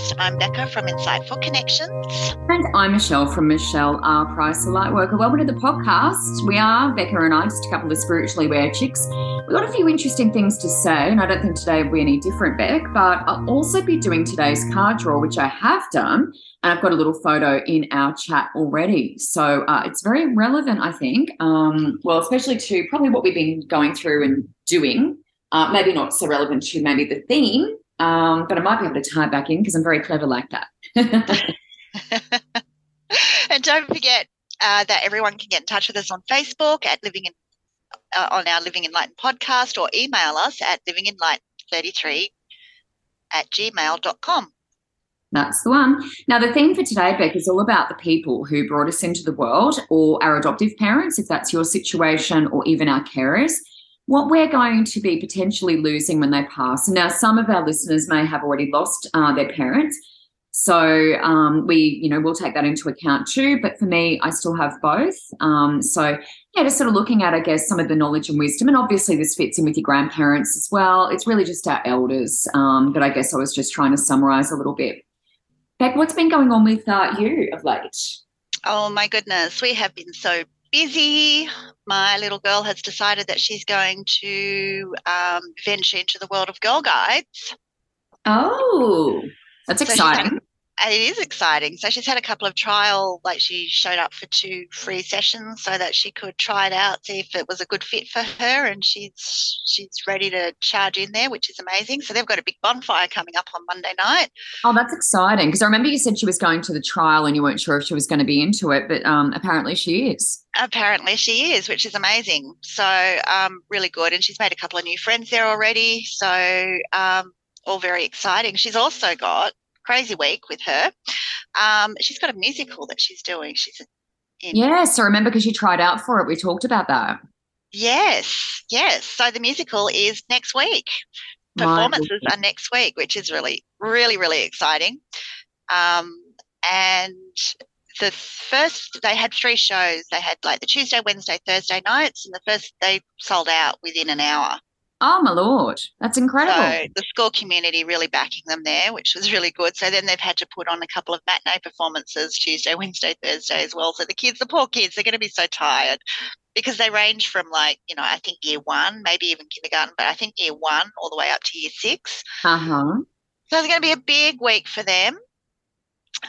podcast. I'm Bekka from Insightful Connections. And I'm Michelle from Michelle R. Price, a Lightworker. Welcome to the podcast. We are, Bekka and I, just a couple of spiritually aware chicks. We've got a few interesting things to say, and I don't think today will be any different, Beck, but I'll also be doing today's card draw, which I have done. And I've got a little photo in our chat already. So uh, it's very relevant, I think. Um, well, especially to probably what we've been going through and doing. Uh, maybe not so relevant to maybe the theme, um, but I might be able to tie it back in because I'm very clever like that. and don't forget uh, that everyone can get in touch with us on Facebook at Living in uh, on our Living Enlightened podcast or email us at livingenlightened33 at gmail.com. That's the one. Now, the theme for today, Beck, is all about the people who brought us into the world or our adoptive parents, if that's your situation, or even our carers what we're going to be potentially losing when they pass. Now, some of our listeners may have already lost uh, their parents. So um, we, you know, we'll take that into account too. But for me, I still have both. Um, so yeah, just sort of looking at, I guess, some of the knowledge and wisdom, and obviously this fits in with your grandparents as well. It's really just our elders. Um, but I guess I was just trying to summarize a little bit. Beck, what's been going on with uh, you of late? Oh my goodness, we have been so busy. My little girl has decided that she's going to um, venture into the world of Girl Guides. Oh, that's so exciting. It is exciting. So she's had a couple of trial, like she showed up for two free sessions so that she could try it out, see if it was a good fit for her, and she's she's ready to charge in there, which is amazing. So they've got a big bonfire coming up on Monday night. Oh, that's exciting because I remember you said she was going to the trial and you weren't sure if she was going to be into it, but um, apparently she is. Apparently she is, which is amazing. So um, really good, and she's made a couple of new friends there already. So um, all very exciting. She's also got crazy week with her. Um, she's got a musical that she's doing. She's in. Yes, I remember because you tried out for it. We talked about that. Yes, yes. So the musical is next week. Performances are next week, which is really, really, really exciting. Um, and the first, they had three shows. They had like the Tuesday, Wednesday, Thursday nights, and the first they sold out within an hour. Oh my lord, that's incredible! So the school community really backing them there, which was really good. So then they've had to put on a couple of matinee performances Tuesday, Wednesday, Thursday as well. So the kids, the poor kids, they're going to be so tired because they range from like you know I think year one, maybe even kindergarten, but I think year one all the way up to year six. Uh huh. So it's going to be a big week for them.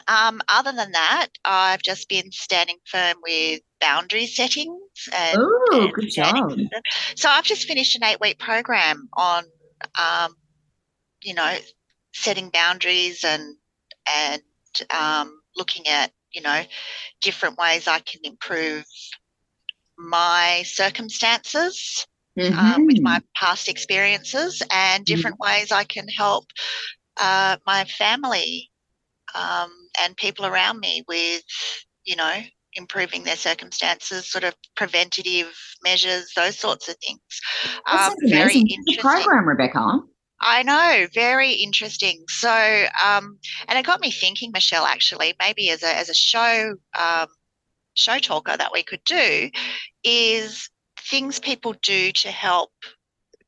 Um, other than that, I've just been standing firm with boundary settings. Oh, good job. So I've just finished an eight week program on, um, you know, setting boundaries and and um, looking at you know different ways I can improve my circumstances mm-hmm. um, with my past experiences and mm-hmm. different mm-hmm. ways I can help uh, my family um, and people around me with, you know, improving their circumstances, sort of preventative measures, those sorts of things. Um, very interesting program, Rebecca. I know, very interesting. So, um, and it got me thinking, Michelle. Actually, maybe as a as a show um, show talker that we could do is things people do to help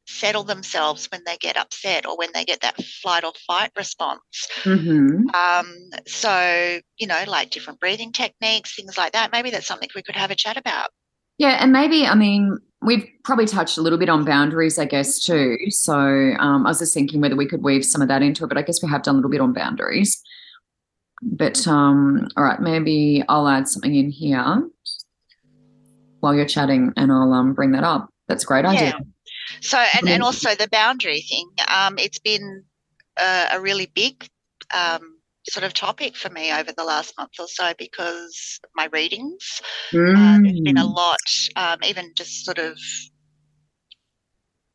settle themselves when they get upset or when they get that flight or fight response. Mm-hmm. Um, so, you know, like different breathing techniques, things like that. Maybe that's something we could have a chat about. Yeah, and maybe, I mean, we've probably touched a little bit on boundaries, I guess, too. So um, I was just thinking whether we could weave some of that into it, but I guess we have done a little bit on boundaries. But um, all right, maybe I'll add something in here while you're chatting and I'll um, bring that up. That's a great idea. So, and, and also the boundary thing, um, it's been a, a really big um, sort of topic for me over the last month or so because my readings, mm. uh, there's been a mm. lot, um, even just sort of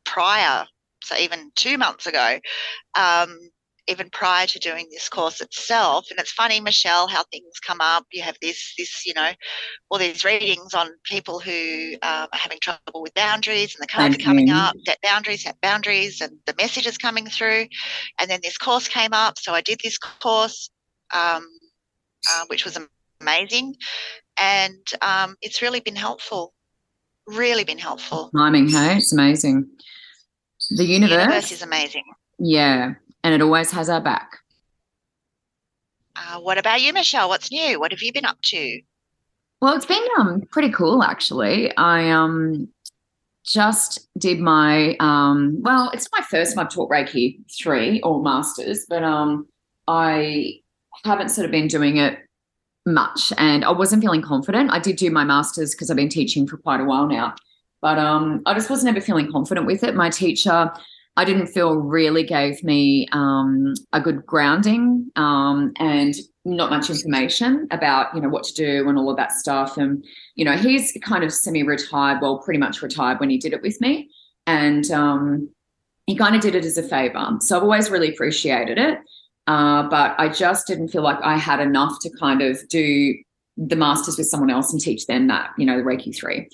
prior, so even two months ago, um, even prior to doing this course itself. And it's funny, Michelle, how things come up. You have this, this, you know, all these readings on people who um, are having trouble with boundaries, and the cards are coming up. that boundaries, set boundaries, and the messages coming through. And then this course came up, so I did this course, um, uh, which was amazing, and um, it's really been helpful. Really been helpful. Timing, hey, it's amazing. The universe, the universe is amazing. Yeah, and it always has our back. Uh, what about you, Michelle? What's new? What have you been up to? Well, it's been um pretty cool actually. I um just did my um well, it's my first time I've taught Reiki three or masters, but um I haven't sort of been doing it much and I wasn't feeling confident. I did do my masters because I've been teaching for quite a while now. But um I just wasn't ever feeling confident with it. My teacher I didn't feel really gave me um, a good grounding um, and not much information about you know what to do and all of that stuff. And you know he's kind of semi-retired, well, pretty much retired when he did it with me, and um, he kind of did it as a favor. So I've always really appreciated it, uh, but I just didn't feel like I had enough to kind of do the masters with someone else and teach them that you know the Reiki three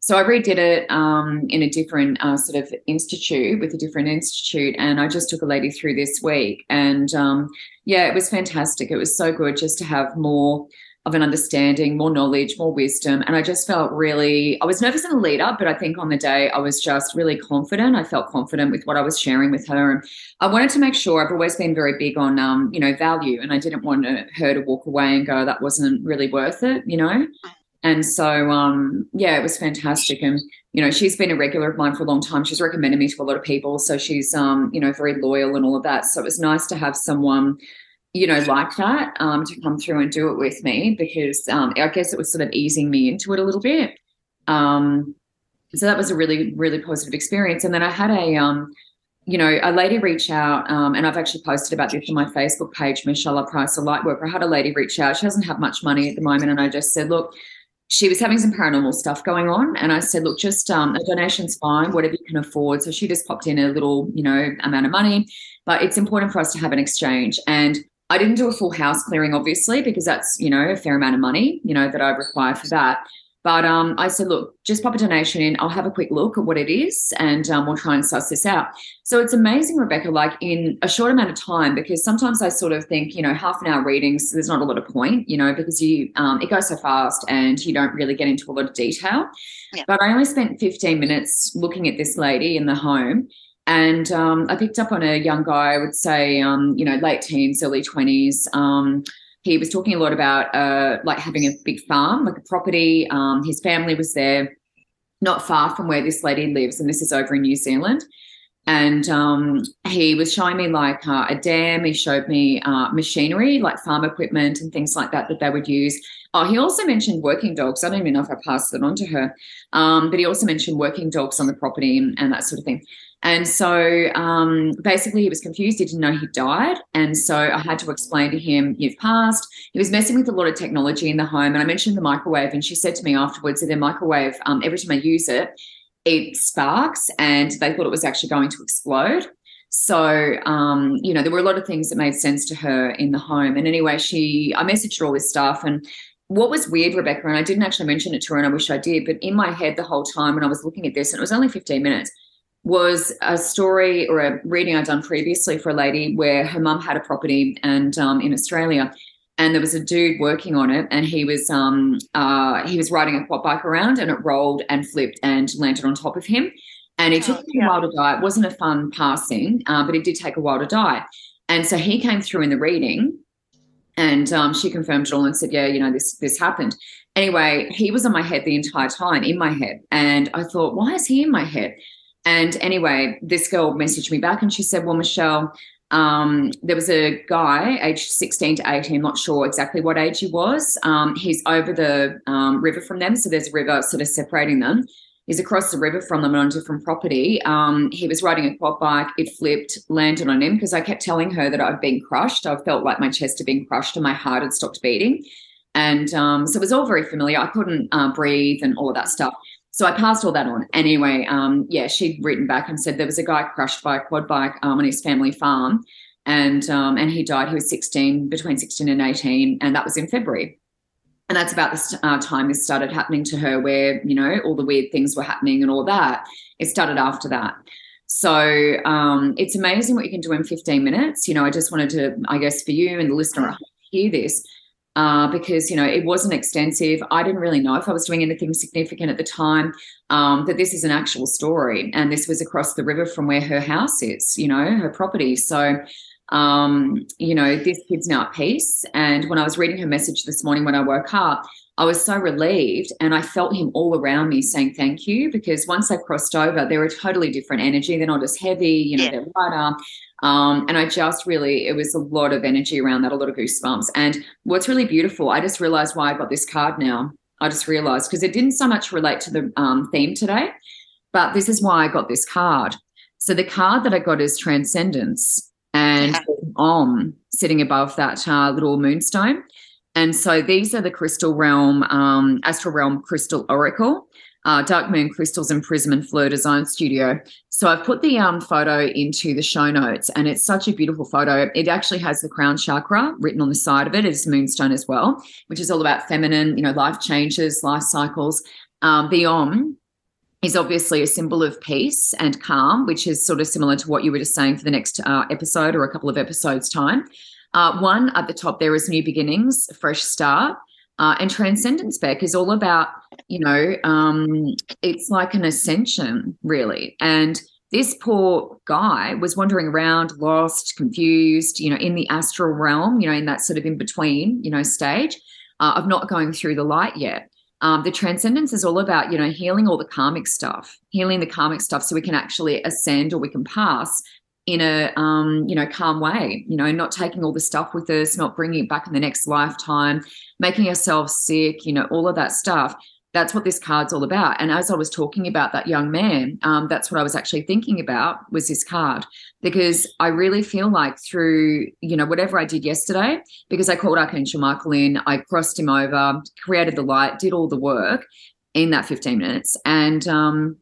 so I redid it um, in a different uh, sort of institute with a different institute, and I just took a lady through this week, and um, yeah, it was fantastic. It was so good just to have more of an understanding, more knowledge, more wisdom, and I just felt really. I was nervous in the lead up, but I think on the day I was just really confident. I felt confident with what I was sharing with her, and I wanted to make sure. I've always been very big on, um, you know, value, and I didn't want her to walk away and go, "That wasn't really worth it," you know. And so, um, yeah, it was fantastic. And, you know, she's been a regular of mine for a long time. She's recommended me to a lot of people. So she's, um, you know, very loyal and all of that. So it was nice to have someone, you know, like that um, to come through and do it with me because um, I guess it was sort of easing me into it a little bit. Um, so that was a really, really positive experience. And then I had a, um, you know, a lady reach out, um, and I've actually posted about this on my Facebook page, Michelle Price, a light worker. I had a lady reach out. She doesn't have much money at the moment. And I just said, look, she was having some paranormal stuff going on. And I said, look, just um, a donation's fine, whatever you can afford. So she just popped in a little, you know, amount of money. But it's important for us to have an exchange. And I didn't do a full house clearing, obviously, because that's, you know, a fair amount of money, you know, that I require for that. But um, I said, look, just pop a donation in. I'll have a quick look at what it is and um, we'll try and suss this out. So it's amazing, Rebecca, like in a short amount of time, because sometimes I sort of think, you know, half an hour readings, there's not a lot of point, you know, because you um, it goes so fast and you don't really get into a lot of detail. Yeah. But I only spent 15 minutes looking at this lady in the home. And um, I picked up on a young guy, I would say, um, you know, late teens, early 20s um, he was talking a lot about uh, like having a big farm, like a property. Um, his family was there, not far from where this lady lives, and this is over in New Zealand. And um, he was showing me like uh, a dam. He showed me uh, machinery, like farm equipment and things like that that they would use. Oh, he also mentioned working dogs. I don't even know if I passed it on to her, um, but he also mentioned working dogs on the property and, and that sort of thing. And so um, basically, he was confused. He didn't know he died. And so I had to explain to him, You've passed. He was messing with a lot of technology in the home. And I mentioned the microwave. And she said to me afterwards that their microwave, um, every time I use it, it sparks. And they thought it was actually going to explode. So, um, you know, there were a lot of things that made sense to her in the home. And anyway, she, I messaged her all this stuff. And what was weird, Rebecca, and I didn't actually mention it to her, and I wish I did, but in my head the whole time when I was looking at this, and it was only 15 minutes, was a story or a reading I'd done previously for a lady where her mum had a property and um, in Australia, and there was a dude working on it, and he was um, uh, he was riding a quad bike around, and it rolled and flipped and landed on top of him, and it oh, took yeah. a while to die. It wasn't a fun passing, uh, but it did take a while to die, and so he came through in the reading. And um, she confirmed it all and said, "Yeah, you know this this happened." Anyway, he was on my head the entire time, in my head, and I thought, "Why is he in my head?" And anyway, this girl messaged me back and she said, Well, Michelle, um, there was a guy aged 16 to 18, not sure exactly what age he was. Um, he's over the um, river from them. So there's a river sort of separating them. He's across the river from them on a different property. Um, he was riding a quad bike. It flipped, landed on him because I kept telling her that I've been crushed. I felt like my chest had been crushed and my heart had stopped beating. And um, so it was all very familiar. I couldn't uh, breathe and all of that stuff. So I passed all that on. Anyway, um, yeah, she'd written back and said there was a guy crushed by a quad bike um, on his family farm, and um, and he died. He was 16, between 16 and 18, and that was in February. And that's about the uh, time this started happening to her, where you know all the weird things were happening and all that. It started after that. So um, it's amazing what you can do in 15 minutes. You know, I just wanted to, I guess, for you and the listener, hear this uh, because you know it wasn't extensive. I didn't really know if I was doing anything significant at the time. Um, that this is an actual story, and this was across the river from where her house is. You know, her property. So. um, you know, this kid's now at peace. And when I was reading her message this morning when I woke up, I was so relieved and I felt him all around me saying thank you because once they crossed over, they're a totally different energy. They're not as heavy, you know, yeah. they're lighter. Um, and I just really, it was a lot of energy around that, a lot of goosebumps. And what's really beautiful, I just realized why I got this card now. I just realized because it didn't so much relate to the um, theme today, but this is why I got this card. So the card that I got is Transcendence and yeah. Om sitting above that uh, little moonstone. And so these are the crystal realm, um, astral realm crystal oracle, uh, dark moon crystals and prism and fleur design studio. So I've put the um, photo into the show notes, and it's such a beautiful photo. It actually has the crown chakra written on the side of it. It's moonstone as well, which is all about feminine, you know, life changes, life cycles. Um, the Om is obviously a symbol of peace and calm, which is sort of similar to what you were just saying for the next uh, episode or a couple of episodes' time. Uh, one at the top there is new beginnings, fresh start. Uh, and transcendence Beck is all about, you know, um, it's like an ascension, really. And this poor guy was wandering around, lost, confused, you know, in the astral realm, you know, in that sort of in between, you know, stage uh, of not going through the light yet. Um, the transcendence is all about, you know, healing all the karmic stuff, healing the karmic stuff so we can actually ascend or we can pass in a um, you know calm way you know not taking all the stuff with us not bringing it back in the next lifetime making ourselves sick you know all of that stuff. That's what this card's all about. And as i was talking about that young man um, that's what i was actually thinking about was this card. Because i really feel like through you know whatever i did yesterday because i called archangel michael in i crossed him over created the light did all the work in that 15 minutes. And um,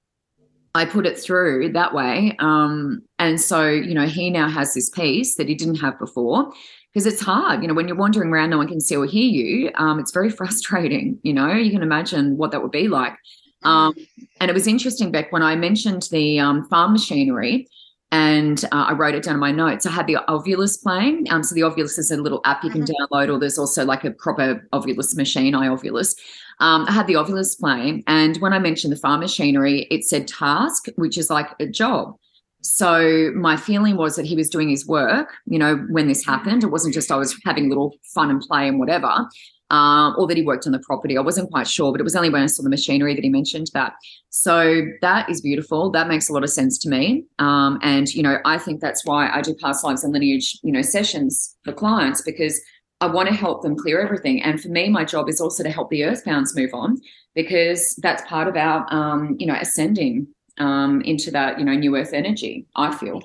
I put it through that way. Um, and so, you know, he now has this peace that he didn't have before because it's hard. You know, when you're wandering around, no one can see or hear you. Um, it's very frustrating. You know, you can imagine what that would be like. Um, and it was interesting, Beck, when I mentioned the um, farm machinery and uh, I wrote it down in my notes. I had the Ovilus playing. Um, so the Ovilus is a little app you can mm-hmm. download, or there's also like a proper Ovilus machine, iOvilus. Um, I had the Ovilus playing, and when I mentioned the farm machinery, it said task, which is like a job. So my feeling was that he was doing his work, you know, when this happened. It wasn't just I was having a little fun and play and whatever, um, or that he worked on the property. I wasn't quite sure, but it was only when I saw the machinery that he mentioned that. So that is beautiful. That makes a lot of sense to me. Um, and, you know, I think that's why I do past lives and lineage, you know, sessions for clients because – I want to help them clear everything. And for me, my job is also to help the earthbounds move on because that's part of our, um, you know, ascending um, into that, you know, new earth energy, I feel.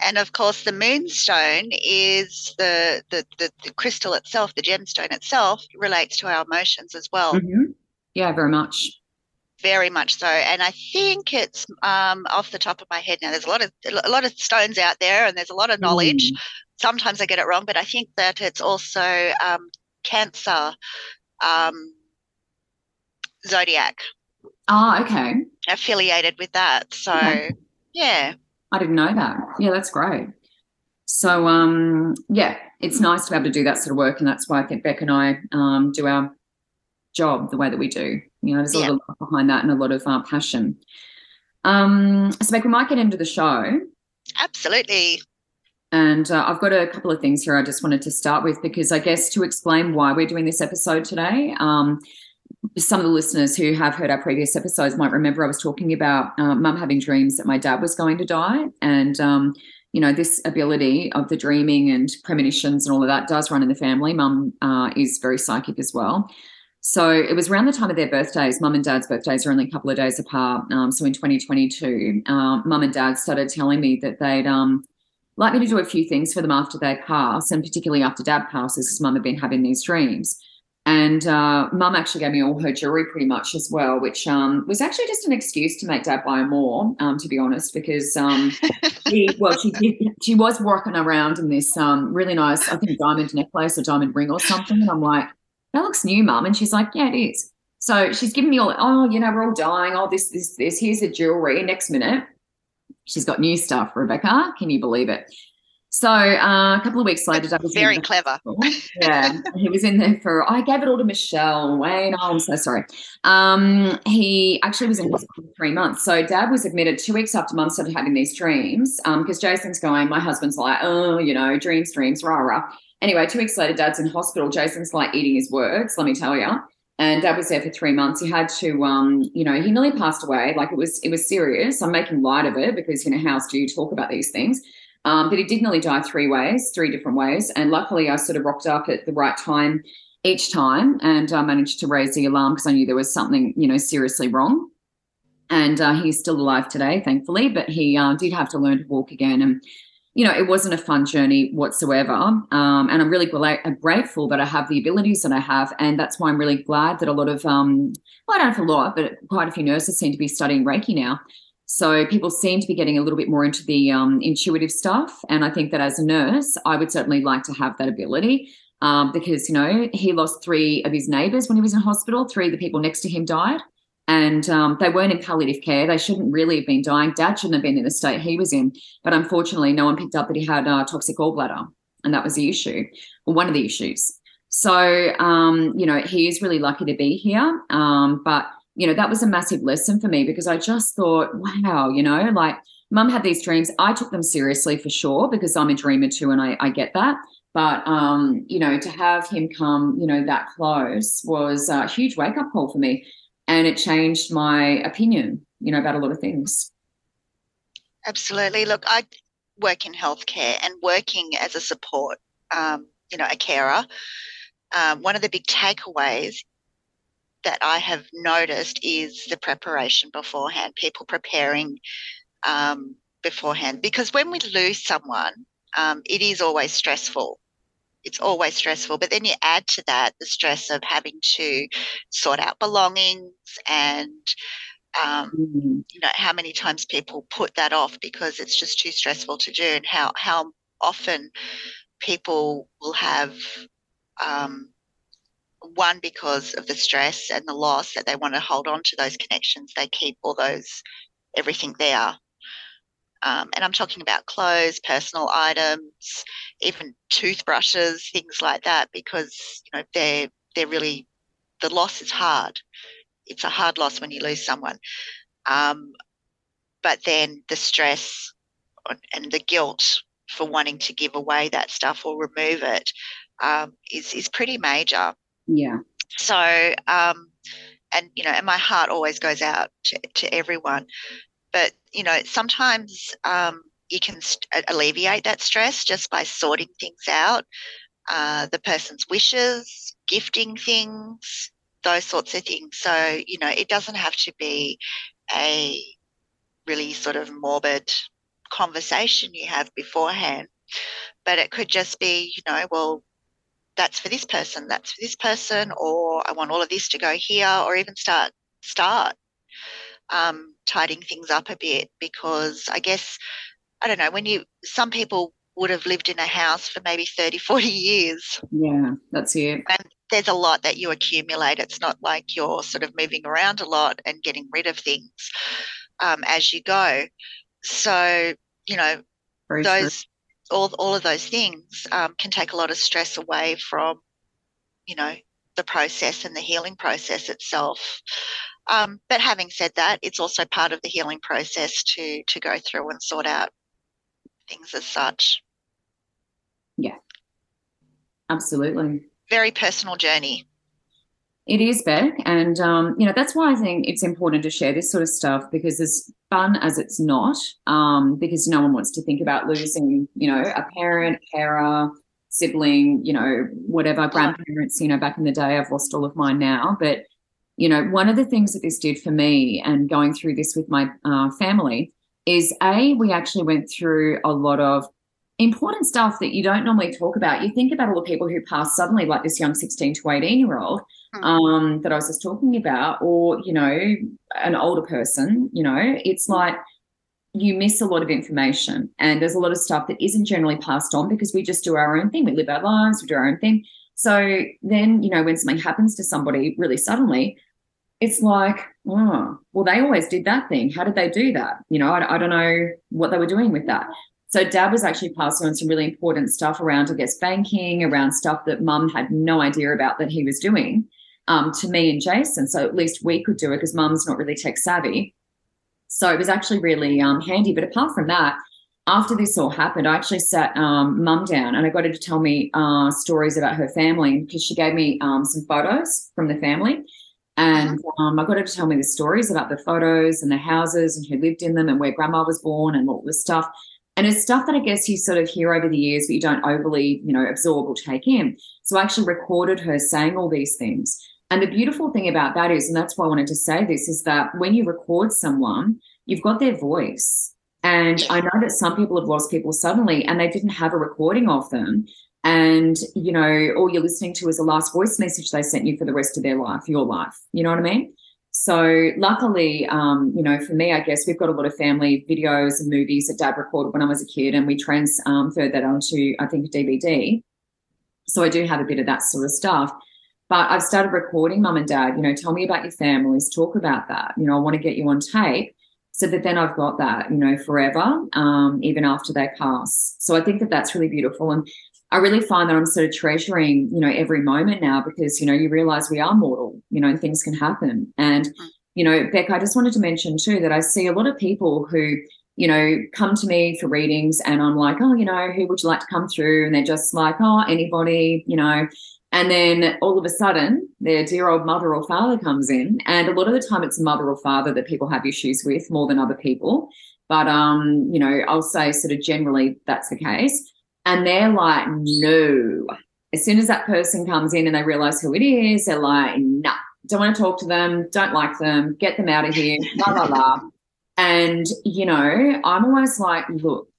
And of course, the moonstone is the, the, the, the crystal itself, the gemstone itself relates to our emotions as well. Mm-hmm. Yeah, very much very much so and i think it's um, off the top of my head now there's a lot of a lot of stones out there and there's a lot of knowledge mm sometimes I get it wrong, but I think that it's also um, Cancer um, zodiac. Oh, okay. Affiliated with that. So, okay. yeah. I didn't know that. Yeah, that's great. So, um, yeah, it's nice to be able to do that sort of work. And that's why I think Beck and I um, do our job the way that we do. You know, there's a yeah. lot of behind that and a lot of uh, passion. Um, so, Beck, we might get into the show. Absolutely. And uh, I've got a couple of things here I just wanted to start with because I guess to explain why we're doing this episode today, um, some of the listeners who have heard our previous episodes might remember I was talking about uh, mum having dreams that my dad was going to die. And, um, you know, this ability of the dreaming and premonitions and all of that does run in the family. Mum uh, is very psychic as well. So it was around the time of their birthdays. Mum and dad's birthdays are only a couple of days apart. Um, so in 2022, uh, mum and dad started telling me that they'd um, like me to do a few things for them after they pass, and particularly after dad passes, because mum had been having these dreams. And uh, mum actually gave me all her jewelry pretty much as well, which um, was actually just an excuse to make dad buy more, um, to be honest, because um, he, well, she she was walking around in this um, really nice, I think, diamond necklace or diamond ring or something. And I'm like, that looks new, mum. And she's like, yeah, it is. So she's giving me all, oh, you know, we're all dying. Oh, this, this, this. Here's the jewelry. Next minute, she's got new stuff, Rebecca. Can you believe it? So uh, a couple of weeks later, Dad was very clever. yeah, he was in there for. I gave it all to Michelle. Wayne, oh, I'm so sorry. Um, he actually was in hospital for three months. So Dad was admitted two weeks after Mum started having these dreams. Because um, Jason's going, my husband's like, oh, you know, dreams, dreams, rah rah. Anyway, two weeks later, Dad's in hospital. Jason's like eating his words. Let me tell you. And Dad was there for three months. He had to, um, you know, he nearly passed away. Like it was, it was serious. I'm making light of it because you know how else do you talk about these things? Um, but he did nearly die three ways, three different ways. And luckily, I sort of rocked up at the right time each time and I managed to raise the alarm because I knew there was something, you know, seriously wrong. And uh, he's still alive today, thankfully, but he uh, did have to learn to walk again. And, you know, it wasn't a fun journey whatsoever. Um, and I'm really gla- uh, grateful that I have the abilities that I have. And that's why I'm really glad that a lot of, um, well, I don't know a lot, but quite a few nurses seem to be studying Reiki now so people seem to be getting a little bit more into the um, intuitive stuff. And I think that as a nurse, I would certainly like to have that ability um, because, you know, he lost three of his neighbours when he was in hospital. Three of the people next to him died. And um, they weren't in palliative care. They shouldn't really have been dying. Dad shouldn't have been in the state he was in. But unfortunately, no one picked up that he had uh, toxic gallbladder. And that was the issue, one of the issues. So, um, you know, he is really lucky to be here. Um, but you know, that was a massive lesson for me because I just thought, wow, you know, like mum had these dreams. I took them seriously for sure because I'm a dreamer too and I, I get that. But, um, you know, to have him come, you know, that close was a huge wake up call for me. And it changed my opinion, you know, about a lot of things. Absolutely. Look, I work in healthcare and working as a support, um, you know, a carer. Um, one of the big takeaways that I have noticed is the preparation beforehand, people preparing um, beforehand. Because when we lose someone, um, it is always stressful. It's always stressful. But then you add to that the stress of having to sort out belongings and um, mm-hmm. you know how many times people put that off because it's just too stressful to do, and how how often people will have um, one because of the stress and the loss that they want to hold on to those connections they keep all those everything there um, and i'm talking about clothes personal items even toothbrushes things like that because you know they're they're really the loss is hard it's a hard loss when you lose someone um, but then the stress and the guilt for wanting to give away that stuff or remove it um, is is pretty major yeah. So, um, and you know, and my heart always goes out to, to everyone. But you know, sometimes um, you can st- alleviate that stress just by sorting things out, uh, the person's wishes, gifting things, those sorts of things. So you know, it doesn't have to be a really sort of morbid conversation you have beforehand, but it could just be, you know, well, that's for this person, that's for this person, or I want all of this to go here, or even start start um, tidying things up a bit because I guess I don't know when you some people would have lived in a house for maybe 30 40 years. Yeah that's it. And there's a lot that you accumulate. It's not like you're sort of moving around a lot and getting rid of things um, as you go. So you know Very those true all, all of those things um, can take a lot of stress away from, you know, the process and the healing process itself. Um, but having said that, it's also part of the healing process to to go through and sort out things as such. Yeah, absolutely. Very personal journey. It is, Beck. And, um, you know, that's why I think it's important to share this sort of stuff because as fun as it's not, um, because no one wants to think about losing, you know, a parent, carer, sibling, you know, whatever, grandparents, you know, back in the day. I've lost all of mine now. But, you know, one of the things that this did for me and going through this with my uh, family is A, we actually went through a lot of important stuff that you don't normally talk about. You think about all the people who pass suddenly, like this young 16 to 18 year old hmm. um, that I was just talking about, or, you know, an older person, you know, it's like you miss a lot of information and there's a lot of stuff that isn't generally passed on because we just do our own thing. We live our lives, we do our own thing. So then, you know, when something happens to somebody really suddenly, it's like, oh, well, they always did that thing. How did they do that? You know, I, I don't know what they were doing with that. So dad was actually passing on some really important stuff around, I guess, banking, around stuff that mum had no idea about that he was doing um, to me and Jason. So at least we could do it because mum's not really tech savvy. So it was actually really um, handy. But apart from that, after this all happened, I actually sat um, mum down and I got her to tell me uh, stories about her family because she gave me um, some photos from the family. And um, I got her to tell me the stories about the photos and the houses and who lived in them and where grandma was born and all this stuff. And it's stuff that I guess you sort of hear over the years, but you don't overly, you know, absorb or take in. So I actually recorded her saying all these things. And the beautiful thing about that is, and that's why I wanted to say this, is that when you record someone, you've got their voice. And I know that some people have lost people suddenly and they didn't have a recording of them. And, you know, all you're listening to is the last voice message they sent you for the rest of their life, your life. You know what I mean? So luckily, um, you know, for me, I guess we've got a lot of family videos and movies that dad recorded when I was a kid and we transferred that onto, I think, DVD. So I do have a bit of that sort of stuff. But I've started recording mum and dad, you know, tell me about your families, talk about that. You know, I want to get you on tape so that then I've got that, you know, forever, um, even after they pass. So I think that that's really beautiful. And I really find that I'm sort of treasuring, you know, every moment now because, you know, you realize we are mortal, you know, and things can happen. And, mm. you know, Beck, I just wanted to mention too that I see a lot of people who, you know, come to me for readings and I'm like, oh, you know, who would you like to come through? And they're just like, oh, anybody, you know. And then all of a sudden, their dear old mother or father comes in. And a lot of the time, it's mother or father that people have issues with more than other people. But, um, you know, I'll say sort of generally that's the case. And they're like, no. As soon as that person comes in and they realize who it is, they're like, nah, don't want to talk to them, don't like them, get them out of here, la, la, la. And, you know, I'm always like, look,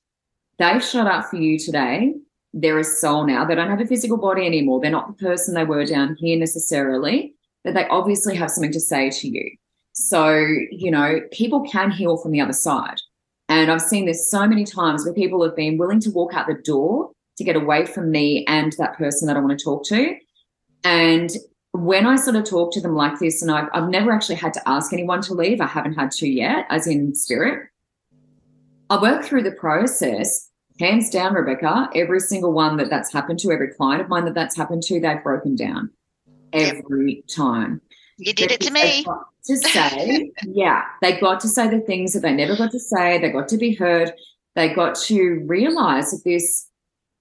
they've shut up for you today they're a soul now. They don't have a physical body anymore. They're not the person they were down here necessarily, but they obviously have something to say to you. So, you know, people can heal from the other side. And I've seen this so many times where people have been willing to walk out the door to get away from me and that person that I want to talk to. And when I sort of talk to them like this, and I've, I've never actually had to ask anyone to leave, I haven't had to yet, as in spirit. I work through the process hands down, Rebecca, every single one that that's happened to, every client of mine that that's happened to, they've broken down every time. You did it to me. To say, yeah, they got to say the things that they never got to say. They got to be heard. They got to realize that this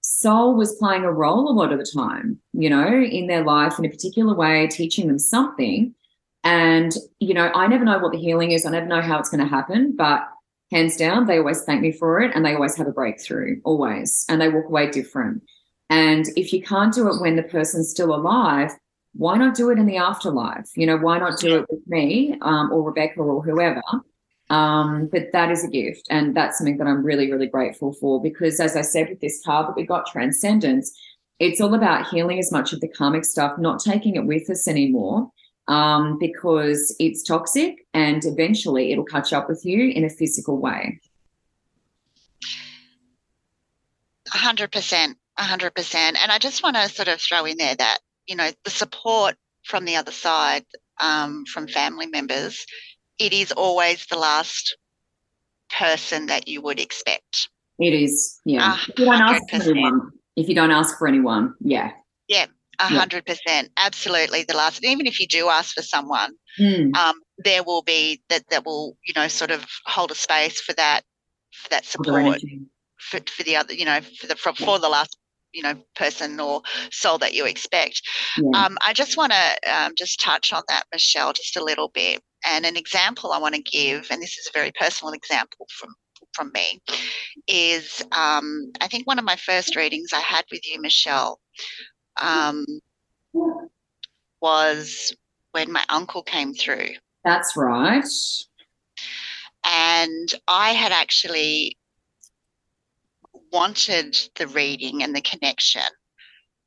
soul was playing a role a lot of the time, you know, in their life in a particular way, teaching them something. And, you know, I never know what the healing is. I never know how it's going to happen, but hands down, they always thank me for it and they always have a breakthrough, always. And they walk away different. And if you can't do it when the person's still alive, why not do it in the afterlife? You know, why not do it with me um, or Rebecca or whoever? Um, but that is a gift. And that's something that I'm really, really grateful for because, as I said, with this card that we got, Transcendence, it's all about healing as much of the karmic stuff, not taking it with us anymore, um, because it's toxic and eventually it'll catch up with you in a physical way. 100%. 100%. And I just want to sort of throw in there that, you know, the support from the other side, um, from family members, it is always the last person that you would expect. It is, yeah. If you don't ask for anyone, if you don't ask for anyone, yeah. Yeah, hundred percent, absolutely. The last, even if you do ask for someone, mm. um, there will be that that will you know sort of hold a space for that for that support for, for the other you know for the for, for the last you know person or soul that you expect. Yeah. Um, I just want to um, just touch on that, Michelle, just a little bit. And an example I want to give, and this is a very personal example from from me, is um, I think one of my first readings I had with you, Michelle, um, was when my uncle came through. That's right. And I had actually wanted the reading and the connection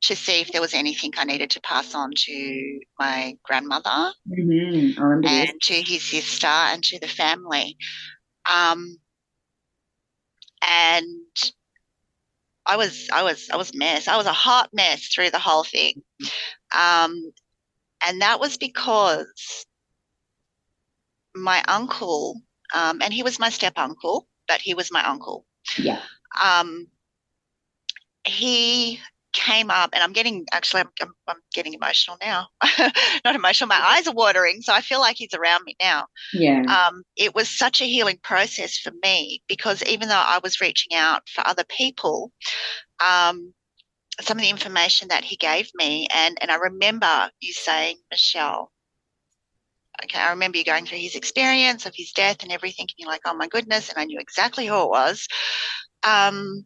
to see if there was anything I needed to pass on to my grandmother mm-hmm. and to his sister and to the family. Um, and I was I was I was a mess. I was a hot mess through the whole thing. Um, and that was because my uncle, um, and he was my step uncle, but he was my uncle. Yeah. um, he came up and i'm getting actually i'm, I'm, I'm getting emotional now. Not emotional my eyes are watering so i feel like he's around me now. Yeah. Um, it was such a healing process for me because even though i was reaching out for other people um, some of the information that he gave me and and i remember you saying michelle okay i remember you going through his experience of his death and everything and you're like oh my goodness and i knew exactly who it was. Um,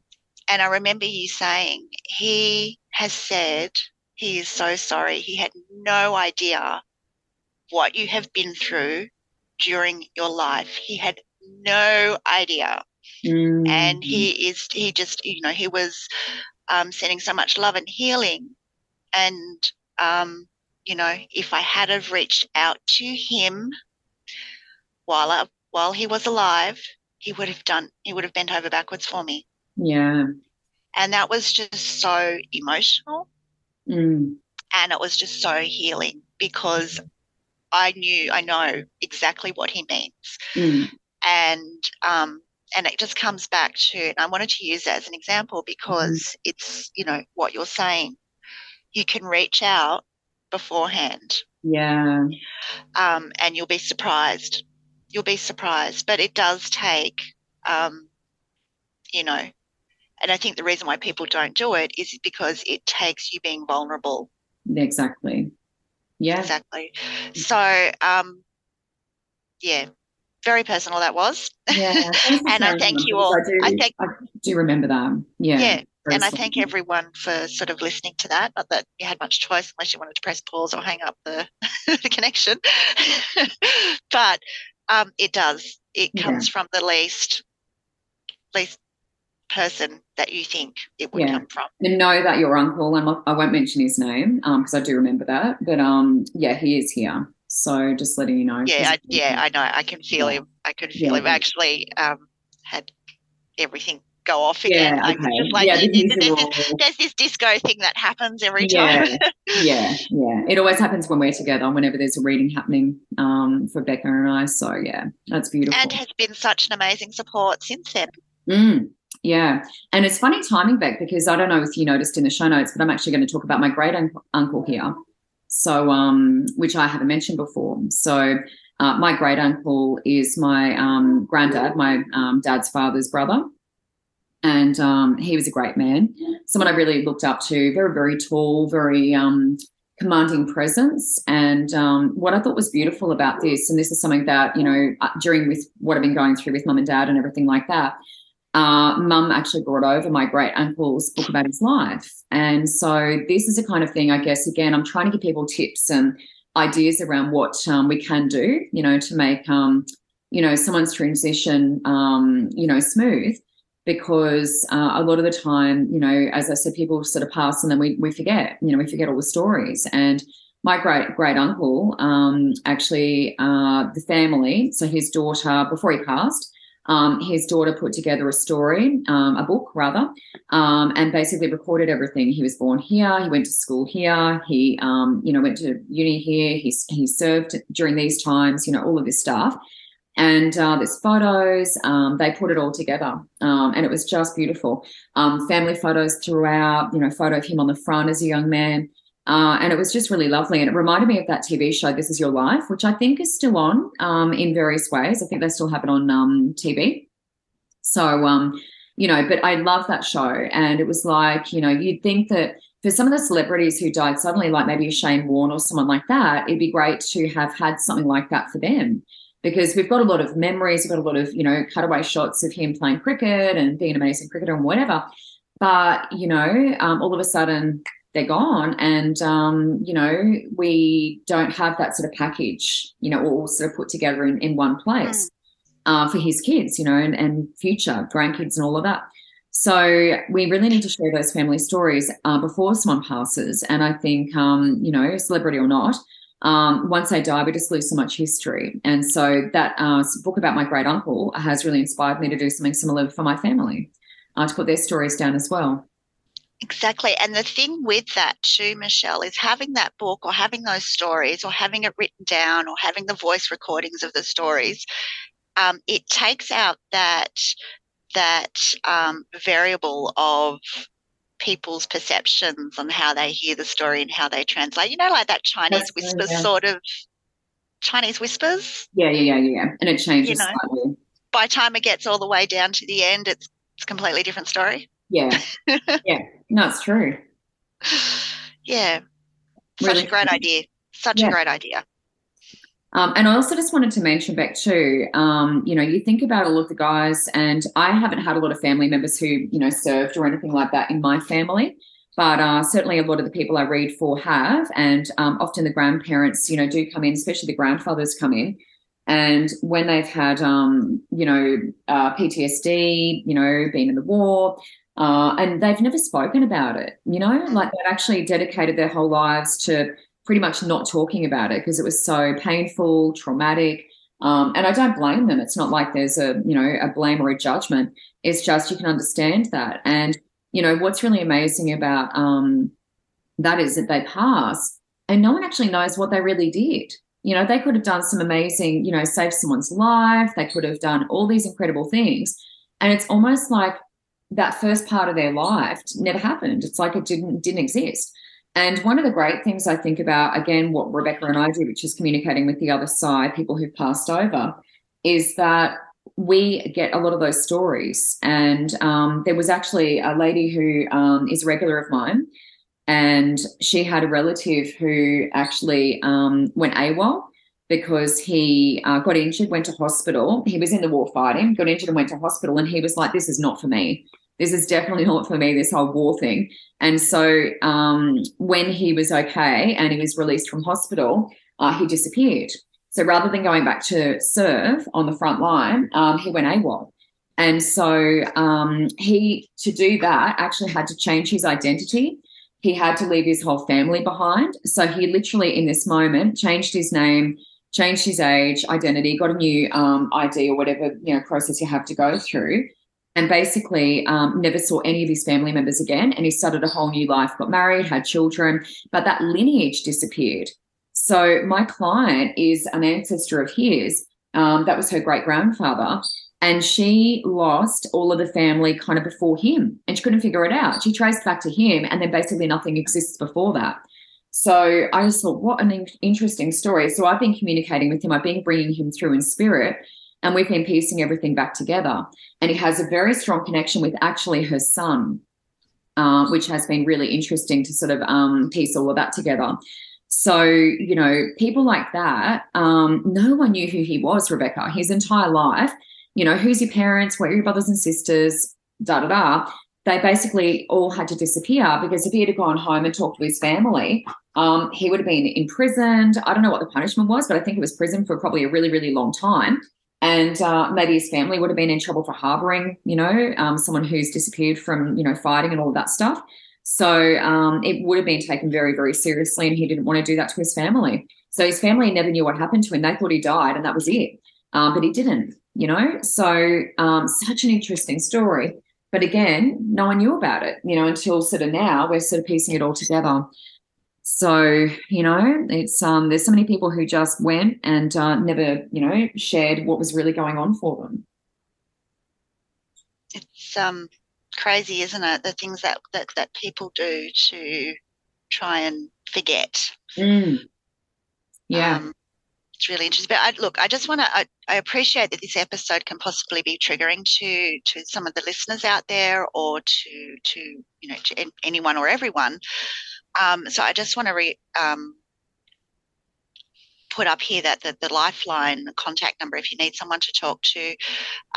and I remember you saying, he has said he is so sorry. He had no idea what you have been through during your life. He had no idea. Mm. And he is, he just, you know, he was um, sending so much love and healing. And, um, you know, if I had have reached out to him while I, while he was alive, he would have done, he would have bent over backwards for me. Yeah. And that was just so emotional. Mm. And it was just so healing because I knew, I know exactly what he means. Mm. And, um, and it just comes back to, and I wanted to use that as an example because mm. it's, you know, what you're saying. You can reach out beforehand. Yeah. Um, and you'll be surprised. You'll be surprised. But it does take, um, you know, and I think the reason why people don't do it is because it takes you being vulnerable. Exactly. Yeah. Exactly. So, um, yeah, very personal that was. Yeah. and I thank you all. I do, I thank. I do remember that. Yeah. Yeah. And I thank everyone for sort of listening to that. Not that you had much choice unless you wanted to press pause or hang up the, the connection. but um, it does. It comes yeah. from the least least person that you think it would yeah. come from. And know that your uncle, and I won't mention his name because um, I do remember that, but um, yeah, he is here. So just letting you know. Yeah, I, yeah, I know. I can feel yeah. him. I could feel yeah. him. Actually, um, had everything go off again. Yeah, okay. Like, yeah, the there's, this, there's, this, disco thing that happens every time. Yeah, yeah, yeah. It always happens when we're together, whenever there's a reading happening um, for Bekka and I. So, yeah, that's beautiful. And has been such an amazing support since then. Mm, yeah. And it's funny timing back because I don't know if you noticed in the show notes, but I'm actually going to talk about my great uncle here. So, um, which I haven't mentioned before. So, uh, my great uncle is my um, granddad, my um, dad's father's brother. And um, he was a great man, someone I really looked up to, very, very tall, very um, commanding presence. And um, what I thought was beautiful about this, and this is something that, you know, uh, during with what I've been going through with mum and dad and everything like that, uh, mum actually brought over my great uncle's book about his life. And so this is a kind of thing, I guess, again, I'm trying to give people tips and ideas around what um, we can do, you know, to make, um, you know, someone's transition, um, you know, smooth. Because uh, a lot of the time, you know, as I said, people sort of pass and then we, we forget, you know, we forget all the stories. And my great great uncle, um, actually, uh, the family, so his daughter, before he passed, um, his daughter put together a story, um, a book rather, um, and basically recorded everything. He was born here. He went to school here. He, um, you know, went to uni here. He he served during these times. You know, all of this stuff. And uh, there's photos. Um, they put it all together, um, and it was just beautiful. family photos throughout. You know, photo of him on the front as a young man. Uh, and it was just really lovely. And it reminded me of that TV show, This Is Your Life, which I think is still on um, in various ways. I think they still have it on um, TV. So, um, you know, but I love that show. And it was like, you know, you'd think that for some of the celebrities who died suddenly, like maybe Shane Warne or someone like that, it'd be great to have had something like that for them. Because we've got a lot of memories, we've got a lot of, you know, cutaway shots of him playing cricket and being an amazing cricketer and whatever. But, you know, um, all of a sudden, they're gone and um, you know we don't have that sort of package you know all sort of put together in, in one place mm. uh, for his kids you know and, and future grandkids and all of that so we really need to share those family stories uh, before someone passes and i think um, you know celebrity or not um, once they die, we just lose so much history. And so that uh, book about my great uncle has really inspired me to do something similar for my family, uh, to put their stories down as well. Exactly. And the thing with that too, Michelle, is having that book or having those stories or having it written down or having the voice recordings of the stories, um, it takes out that that um, variable of people's perceptions on how they hear the story and how they translate. You know, like that Chinese That's whispers yeah. sort of Chinese whispers. Yeah, yeah, yeah, yeah. And it changes you know, slightly. By time it gets all the way down to the end, it's it's a completely different story. Yeah. yeah. No, it's true. Yeah. Such really? a great idea. Such yeah. a great idea. Um, and I also just wanted to mention back too, um, you know, you think about all of the guys, and I haven't had a lot of family members who, you know, served or anything like that in my family, but uh, certainly a lot of the people I read for have, and um, often the grandparents, you know, do come in, especially the grandfathers come in, and when they've had, um, you know, uh, PTSD, you know, been in the war, uh, and they've never spoken about it, you know, like they've actually dedicated their whole lives to pretty much not talking about it because it was so painful, traumatic. Um, and I don't blame them. It's not like there's a, you know, a blame or a judgment. It's just you can understand that. And, you know, what's really amazing about um, that is that they pass and no one actually knows what they really did. You know, they could have done some amazing, you know, saved someone's life. They could have done all these incredible things. And it's almost like that first part of their life never happened. It's like it didn't didn't exist. And one of the great things I think about, again, what Rebecca and I do, which is communicating with the other side, people who've passed over, is that we get a lot of those stories. And um, there was actually a lady who um, is a regular of mine, and she had a relative who actually um, went AWOL because he uh, got injured, went to hospital. He was in the war fighting, got injured and went to hospital. And he was like, This is not for me this is definitely not for me, this whole war thing. And so um, when he was okay and he was released from hospital, uh, he disappeared. So rather than going back to serve on the front line, um, he went AWOL. And so um, he, to do that, actually had to change his identity. He had to leave his whole family behind. So he literally, in this moment, changed his name, changed his age, identity, got a new um, ID or whatever you know process you have to go through, and basically um, never saw any of his family members again. And he started a whole new life, got married, had children, but that lineage disappeared. So my client is an ancestor of his. Um, that was her great grandfather. And she lost all of the family kind of before him and she couldn't figure it out. She traced back to him and then basically nothing exists before that. So I just thought, what an interesting story. So I've been communicating with him, I've been bringing him through in spirit and we've been piecing everything back together. And he has a very strong connection with actually her son, uh, which has been really interesting to sort of um, piece all of that together. So, you know, people like that, um, no one knew who he was, Rebecca, his entire life. You know, who's your parents? Where are your brothers and sisters? Da da da. They basically all had to disappear because if he had gone home and talked to his family, um, he would have been imprisoned. I don't know what the punishment was, but I think it was prison for probably a really, really long time and uh, maybe his family would have been in trouble for harboring, you know, um, someone who's disappeared from, you know, fighting and all that stuff. So um, it would have been taken very, very seriously, and he didn't want to do that to his family. So his family never knew what happened to him. They thought he died, and that was it. Um, but he didn't, you know. So um, such an interesting story. But again, no one knew about it, you know, until sort of now we're sort of piecing it all together. So, you know, it's um there's so many people who just went and uh, never, you know, shared what was really going on for them. It's um crazy, isn't it? The things that that, that people do to try and forget. Mm. Yeah. Um, it's really interesting. But I, look, I just want to. I, I, appreciate that this episode can possibly be triggering to to some of the listeners out there, or to to you know to anyone or everyone. Um, so I just want to re, um, put up here that the, the lifeline contact number, if you need someone to talk to,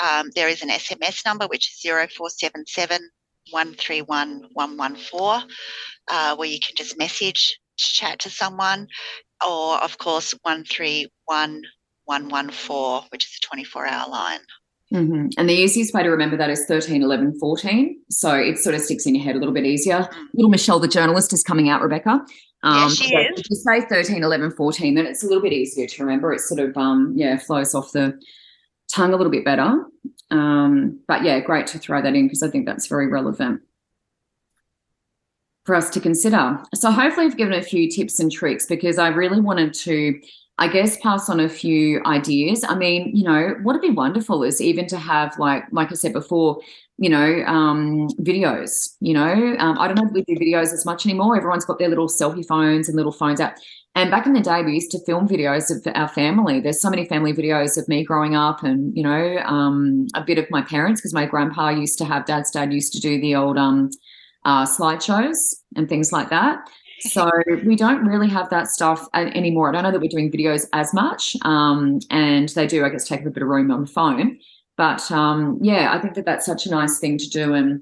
um, there is an SMS number which is 0477 131 114, uh, where you can just message to chat to someone, or of course 131114, which is a 24 hour line. Mm-hmm. And the easiest way to remember that is 13, 11, 14. So it sort of sticks in your head a little bit easier. Mm. Little Michelle, the journalist, is coming out, Rebecca. Um, yeah, she so is. If you say 13, 11, 14, then it's a little bit easier to remember. It sort of, um, yeah, flows off the tongue a little bit better. Um, but yeah, great to throw that in because I think that's very relevant for us to consider. So hopefully I've given a few tips and tricks because I really wanted to I guess pass on a few ideas. I mean, you know, what'd be wonderful is even to have like, like I said before, you know, um, videos. You know, um, I don't know if we do videos as much anymore. Everyone's got their little selfie phones and little phones out. And back in the day, we used to film videos of our family. There's so many family videos of me growing up, and you know, um, a bit of my parents because my grandpa used to have, dad's dad used to do the old um, uh, slideshows and things like that. So we don't really have that stuff anymore. I don't know that we're doing videos as much, um, and they do, I guess, take up a bit of room on the phone. But um, yeah, I think that that's such a nice thing to do, and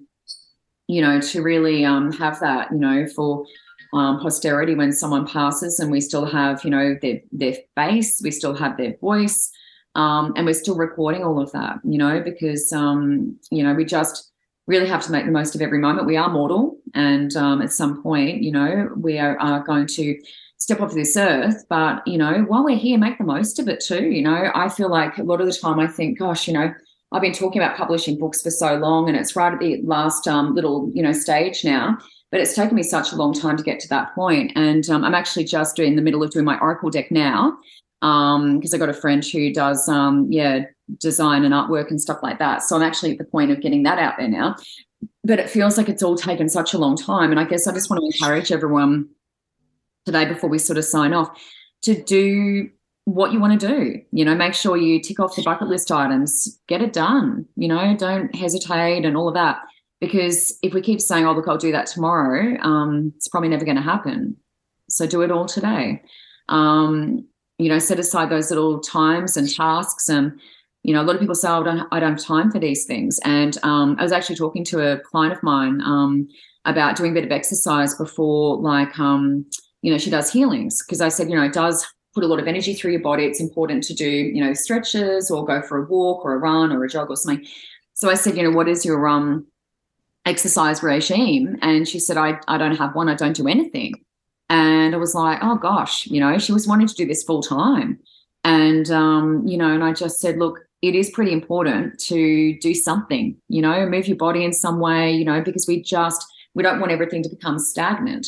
you know, to really um, have that, you know, for um, posterity when someone passes, and we still have, you know, their their face, we still have their voice, um, and we're still recording all of that, you know, because um, you know, we just really have to make the most of every moment. We are mortal, and um, at some point, you know, we are, are, going to step off this earth. But you know, while we're here, make the most of it too. You know, I feel like a lot of the time, I think, gosh, you know, I've been talking about publishing books for so long, and it's right at the last um, little, you know, stage now. But it's taken me such a long time to get to that point, and um, I'm actually just in the middle of doing my Oracle deck now because um, I got a friend who does, um, yeah, design and artwork and stuff like that. So I'm actually at the point of getting that out there now. But it feels like it's all taken such a long time. And I guess I just want to encourage everyone today before we sort of sign off to do what you want to do. You know, make sure you tick off the bucket list items, get it done. You know, don't hesitate and all of that. Because if we keep saying, oh, look, I'll do that tomorrow, um, it's probably never going to happen. So do it all today. Um, you know, set aside those little times and tasks and you know, a lot of people say, oh, I don't, I don't have time for these things. And um, I was actually talking to a client of mine um, about doing a bit of exercise before, like, um, you know, she does healings. Because I said, you know, it does put a lot of energy through your body. It's important to do, you know, stretches or go for a walk or a run or a jog or something. So I said, you know, what is your um, exercise regime? And she said, I, I don't have one. I don't do anything. And I was like, oh gosh, you know, she was wanting to do this full time. And, um, you know, and I just said, look, it is pretty important to do something, you know, move your body in some way, you know, because we just, we don't want everything to become stagnant.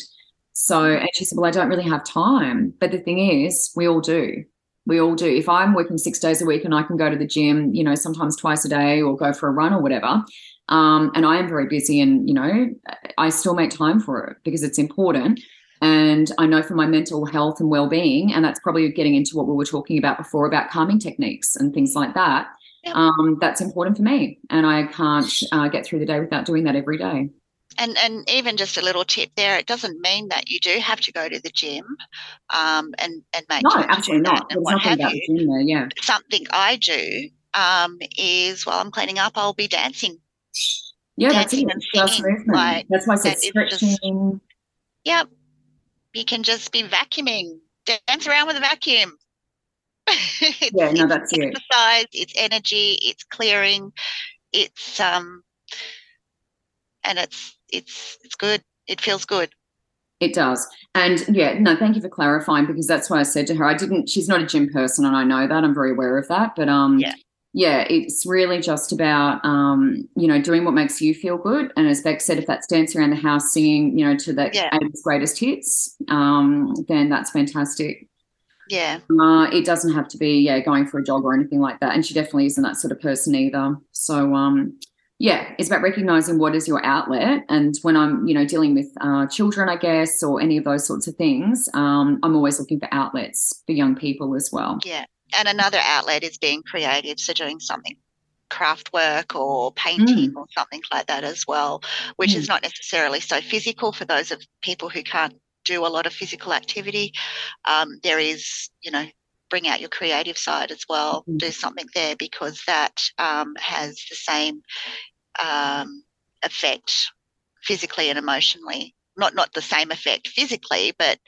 So, and she said, Well, I don't really have time. But the thing is, we all do. We all do. If I'm working six days a week and I can go to the gym, you know, sometimes twice a day or go for a run or whatever, um, and I am very busy and, you know, I still make time for it because it's important. And I know for my mental health and well-being, and that's probably getting into what we were talking about before about calming techniques and things like that. Um, that's important for me, and I can't uh, get through the day without doing that every day. And and even just a little tip there, it doesn't mean that you do have to go to the gym um, and and make no, absolutely not. And what have you. There, yeah. Something I do um, is while I'm cleaning up, I'll be dancing. Yeah, dancing that's it. Just movement. Like, that's why I said stretching. Just, yep, you can just be vacuuming, dance around with a vacuum. yeah, no, that's it. Exercise, it's energy, it's clearing, it's um, and it's it's it's good. It feels good. It does. And yeah, no, thank you for clarifying because that's why I said to her, I didn't, she's not a gym person and I know that. I'm very aware of that. But um, yeah yeah, it's really just about um, you know doing what makes you feel good. And as Beck said, if that's dancing around the house, singing, you know, to the yeah. greatest hits, um, then that's fantastic. Yeah, uh, it doesn't have to be yeah going for a jog or anything like that. And she definitely isn't that sort of person either. So um, yeah, it's about recognizing what is your outlet. And when I'm you know dealing with uh, children, I guess, or any of those sorts of things, um, I'm always looking for outlets for young people as well. Yeah and another outlet is being creative, so doing something craft work or painting mm. or something like that as well, which mm. is not necessarily so physical for those of people who can't do a lot of physical activity. Um, there is, you know, bring out your creative side as well, mm. do something there because that um, has the same um, effect physically and emotionally. Not not the same effect physically, but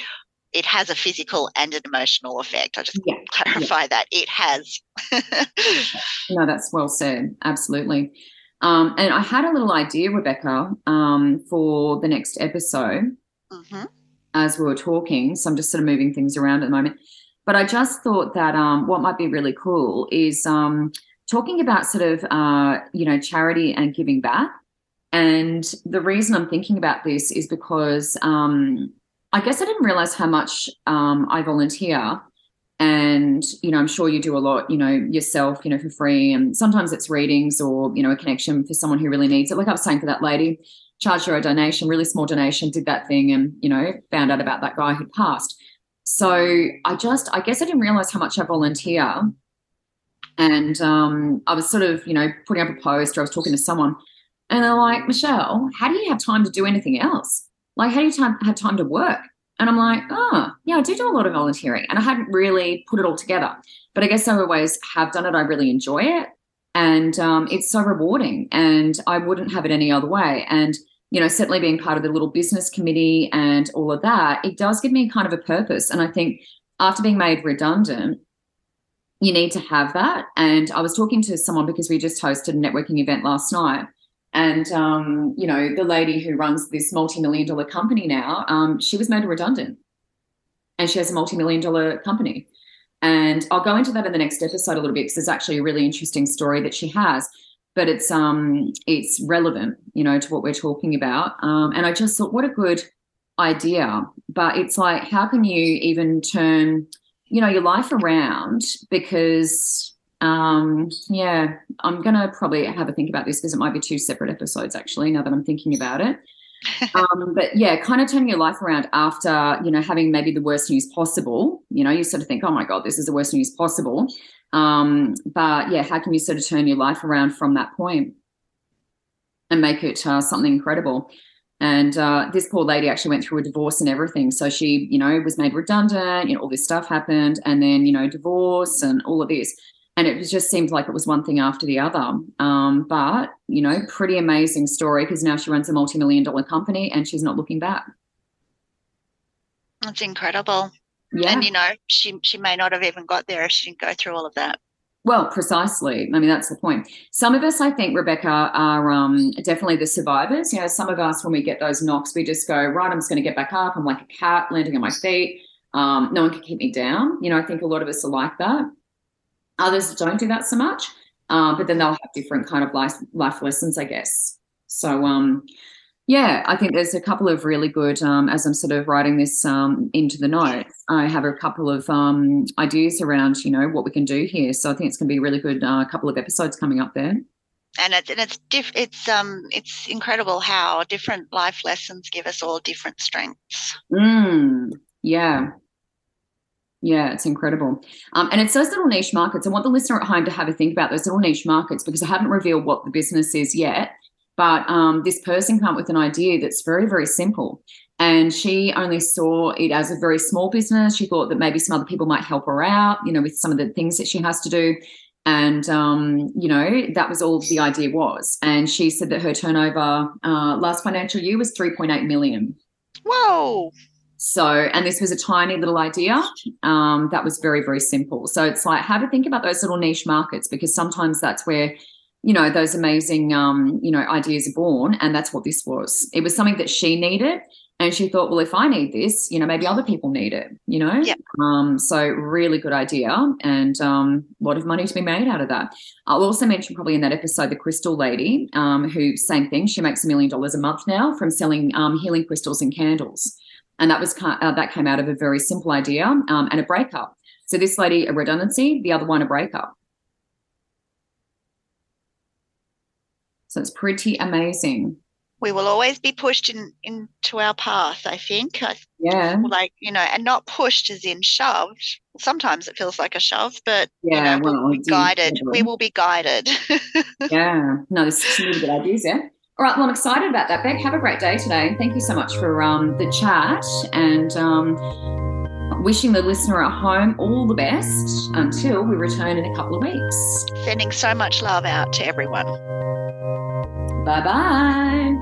it has a physical and an emotional effect. I just yeah. clarify yeah. that it has. no, that's well said. Absolutely. Um, and I had a little idea, Rebecca, um, for the next episode mm-hmm. as we were talking. So I'm just sort of moving things around at the moment. But I just thought that um, what might be really cool is um, talking about sort of, uh, you know, charity and giving back. And the reason I'm thinking about this is because um, I guess I didn't realize how much um, I volunteer. and you know i'm sure you do a lot you know yourself you know for free. And sometimes it's readings or you know a connection for someone who really needs it. Like i was saying for that lady charged her a donation really small donation did that thing and you know found out about that guy who passed. So i just i guess i didn't realize how much i volunteer. And um, i was sort of you know putting up a post or i was talking to someone. And they're like michelle how do you have time to do anything else like how do you time, have time to work and I'm like, oh, yeah, I do do a lot of volunteering. And I hadn't really put it all together. But I guess I always have done it. I really enjoy it. And um, it's so rewarding. And I wouldn't have it any other way. And, you know, certainly being part of the little business committee and all of that, it does give me kind of a purpose. And I think after being made redundant, you need to have that. And I was talking to someone because we just hosted a networking event last night and um, you know, the lady who runs this multi-million dollar company now, um, she was made redundant, and she has a multi-million dollar company. And I'll go into that in the next episode a little bit because there's actually a really interesting story that she has, but it's um it's relevant, you know, to what we're talking about. Um, and I just thought, what a good idea. But it's like, how can you even turn, you know, your life around because um, yeah, I'm gonna probably have a think about this because it might be two separate episodes actually. Now that I'm thinking about it, um, but yeah, kind of turning your life around after you know having maybe the worst news possible. You know, you sort of think, oh my god, this is the worst news possible. Um, but yeah, how can you sort of turn your life around from that point and make it uh, something incredible? And uh, this poor lady actually went through a divorce and everything. So she, you know, was made redundant. You know, all this stuff happened, and then you know, divorce and all of this and it just seemed like it was one thing after the other. Um, but you know, pretty amazing story because now she runs a multi-million dollar company and she's not looking back. That's incredible. Yeah. And you know, she she may not have even got there if she didn't go through all of that. Well, precisely. I mean, that's the point. Some of us, I think, Rebecca, are um, definitely the survivors. You know, some of us, when we get those knocks, we just go, right, I'm just going to get back up. I'm like a cat landing on my feet. Um, no one can keep me down. You know, I think a lot of us are like that. Others don't do that so much, uh, but then they'll have different kind of life life lessons, I guess. So um, yeah, I think there's a couple of really good. Um, as I'm sort of writing this um, into the notes, I have a couple of um, ideas around you know what we can do here. So I think it's going to be a really good uh, couple of episodes coming up there. And it's and it's diff- it's um it's incredible how different life lessons give us all different strengths. Mm, yeah, yeah, it's incredible. Um, and it's those little niche markets. I want the listener at home to have a think about those little niche markets because I haven't revealed what the business is yet. But um, this person came up with an idea that's very, very simple. And she only saw it as a very small business. She thought that maybe some other people might help her out, you know, with some of the things that she has to do. And, um, you know, that was all the idea was. And she said that her turnover uh, last financial year was 3.8 million. Whoa. So, and this was a tiny little idea um, that was very, very simple. So it's like, have a think about those little niche markets because sometimes that's where, you know, those amazing, um, you know, ideas are born. And that's what this was. It was something that she needed. And she thought, well, if I need this, you know, maybe other people need it, you know? Yeah. Um, so really good idea and um, a lot of money to be made out of that. I'll also mention probably in that episode the crystal lady, um, who same thing. She makes a million dollars a month now from selling um, healing crystals and candles and that was uh, that came out of a very simple idea um, and a breakup. So this lady a redundancy, the other one a breakup. So it's pretty amazing. We will always be pushed in into our path. I think. Yeah. Like you know, and not pushed as in shoved. Sometimes it feels like a shove, but yeah, you know, well, we'll be guided. We will be guided. yeah. No, there's some really good ideas there. All right. Well, I'm excited about that, Beck. Have a great day today. Thank you so much for um, the chat and um, wishing the listener at home all the best until we return in a couple of weeks. Sending so much love out to everyone. Bye bye.